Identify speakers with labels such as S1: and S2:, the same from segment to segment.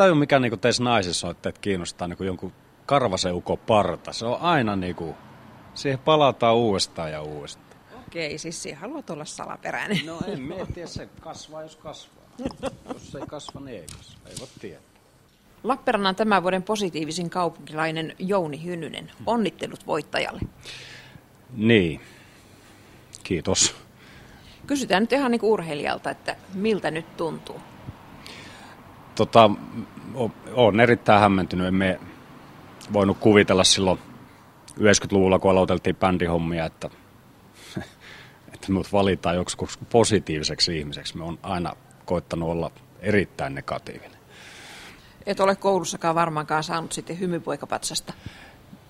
S1: tajua, mikä niinku teissä naisissa on, että teitä kiinnostaa niinku jonkun karvaseuko parta. Se on aina niinku, siihen palataan uudestaan ja uudestaan.
S2: Okei, siis sinä haluat olla salaperäinen.
S1: No en mä tiedä, se kasvaa jos kasvaa. jos ei kasva, niin ei kasva. Ei voi tietää.
S2: Lappeenrannan tämän vuoden positiivisin kaupunkilainen Jouni Hynynen. Onnittelut voittajalle.
S1: Niin. Kiitos.
S2: Kysytään nyt ihan niin urheilijalta, että miltä nyt tuntuu?
S1: Tota, olen erittäin hämmentynyt. Emme voinut kuvitella silloin 90-luvulla, kun aloiteltiin bändihommia, että, että minut valitaan joskus positiiviseksi ihmiseksi. Me on aina koittanut olla erittäin negatiivinen.
S2: Et ole koulussakaan varmaankaan saanut sitten hymypoikapatsasta.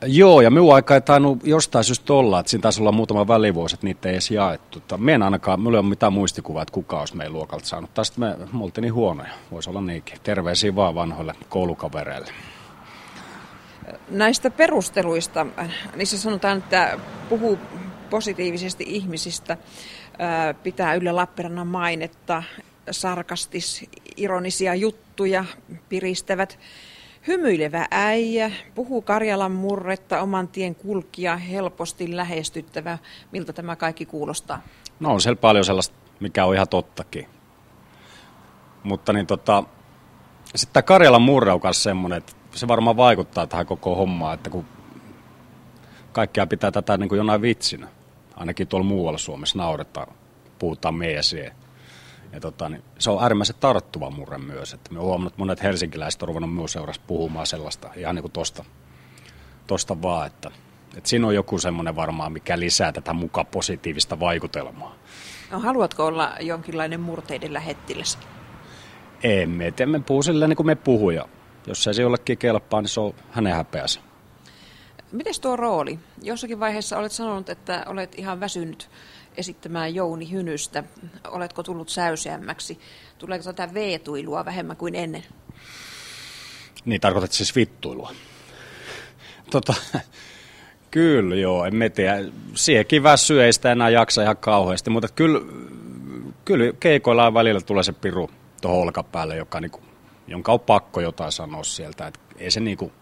S1: Joo, ja minun aika ei tainnut jostain syystä olla, että siinä taisi olla muutama välivuosi, että niitä ei edes jaettu. Me en ainakaan, minulla ei ole mitään muistikuvaa, että kuka olisi meidän luokalta saanut. Tästä me, me oltiin niin huonoja, voisi olla niinkin. Terveisiä vaan vanhoille koulukavereille.
S2: Näistä perusteluista, niissä sanotaan, että puhuu positiivisesti ihmisistä, pitää yllä Lappeenrannan mainetta, sarkastis, ironisia juttuja piristävät. Hymyilevä äijä, puhuu Karjalan murretta, oman tien kulkija, helposti lähestyttävä. Miltä tämä kaikki kuulostaa?
S1: No on siellä paljon sellaista, mikä on ihan tottakin. Mutta niin tota, sitten tämä Karjalan murre on semmoinen, että se varmaan vaikuttaa tähän koko hommaan, että kun kaikkea pitää tätä niin kuin jonain vitsinä. Ainakin tuolla muualla Suomessa nauretaan, puhutaan miesiä. Ja tota, niin se on äärimmäisen tarttuva murre myös. Että me huomannut, että monet helsinkiläiset on ruvennut myös seurassa puhumaan sellaista, ihan niin kuin tosta, tosta vaan, että, että siinä on joku semmoinen varmaan, mikä lisää tätä muka positiivista vaikutelmaa.
S2: No, haluatko olla jonkinlainen murteiden lähettiläs?
S1: Emme, me puhu sillä niin kuin me puhuja. Jos se jollekin kelpaa, niin se on hänen häpeänsä.
S2: Miten tuo rooli? Jossakin vaiheessa olet sanonut, että olet ihan väsynyt esittämään Jouni Hynystä. Oletko tullut säyseämmäksi? Tuleeko tätä veetuilua vähemmän kuin ennen?
S1: Niin, tarkoitat siis vittuilua? Tota, kyllä joo, en tiedä. Siihenkin väsyy, ei sitä enää jaksa ihan kauheasti, mutta kyllä, kyllä keikoilla välillä tulee se piru tuohon olkapäälle, joka niinku, jonka on pakko jotain sanoa sieltä. Et ei se niinku,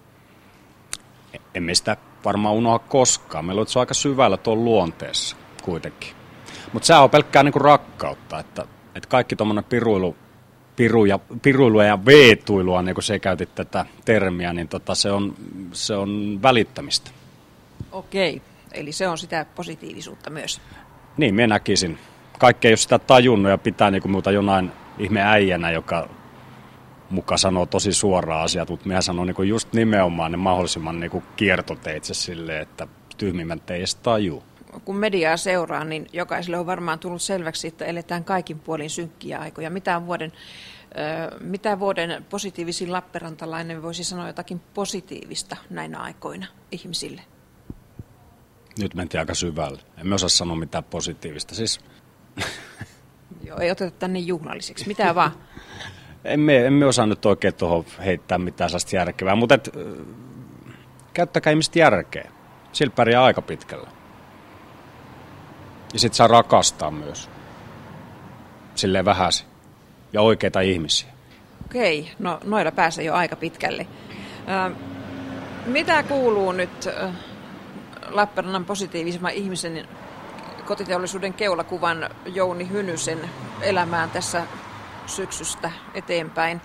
S1: emme sitä varmaan unoha koskaan. Meillä on aika syvällä tuon luonteessa kuitenkin. Mutta se on pelkkää niinku rakkautta, että, että kaikki tuommoinen piruilu, piru ja, piruilua ja veetuilua, niin kuin se käytit tätä termiä, niin tota, se, on, se on välittämistä.
S2: Okei, eli se on sitä positiivisuutta myös.
S1: Niin, minä näkisin. Kaikki ei ole sitä tajunnut ja pitää niin kuin muuta jonain ihme äijänä, joka muka sanoo tosi suoraan asiat, mutta minä sanon niin just nimenomaan ne mahdollisimman niin kiertoteitse silleen, että tyhmimmät ei edes tajua
S2: kun mediaa seuraa, niin jokaiselle on varmaan tullut selväksi, että eletään kaikin puolin synkkiä aikoja. Mitä vuoden, mitä vuoden positiivisin Lappeenrantalainen voisi sanoa jotakin positiivista näinä aikoina ihmisille?
S1: Nyt mentiin aika syvälle. Emme osaa sanoa mitään positiivista. Siis...
S2: Joo, ei oteta tänne juhlalliseksi. Mitä vaan?
S1: emme, emme osaa nyt oikein tuohon heittää mitään sellaista järkevää, mutta et, käyttäkää ihmiset järkeä. Sillä pärjää aika pitkällä. Ja sit saa rakastaa myös. Silleen vähäsi. Ja oikeita ihmisiä.
S2: Okei, no noilla pääsee jo aika pitkälle. Äh, mitä kuuluu nyt äh, Lappeenrannan positiivisemman ihmisen kotiteollisuuden keulakuvan Jouni Hynysen elämään tässä syksystä eteenpäin?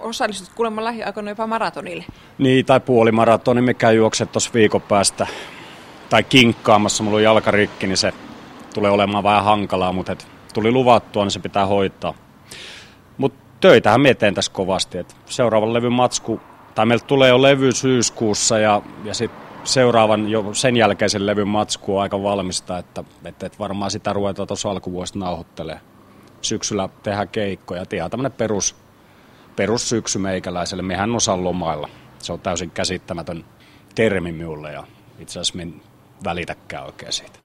S2: Osallistut kuulemma lähiaikoina jopa maratonille.
S1: Niin, tai puolimaratoni, mikä juoksee tuossa viikon päästä tai kinkkaamassa, mulla on jalka rikki, niin se tulee olemaan vähän hankalaa, mutta et tuli luvattua, niin se pitää hoitaa. Mutta töitähän me teen tässä kovasti, että seuraavan levyn matsku, tai meiltä tulee jo levy syyskuussa ja, ja sitten seuraavan jo sen jälkeisen levyn matsku on aika valmista, että, että, että varmaan sitä ruvetaan tuossa alkuvuodesta nauhoittelemaan. Syksyllä tehdään keikkoja, ihan tämmöinen perus, perussyksy meikäläiselle. Mehän osaa lomailla. Se on täysin käsittämätön termi minulle ja itse asiassa välitäkään oikein siitä.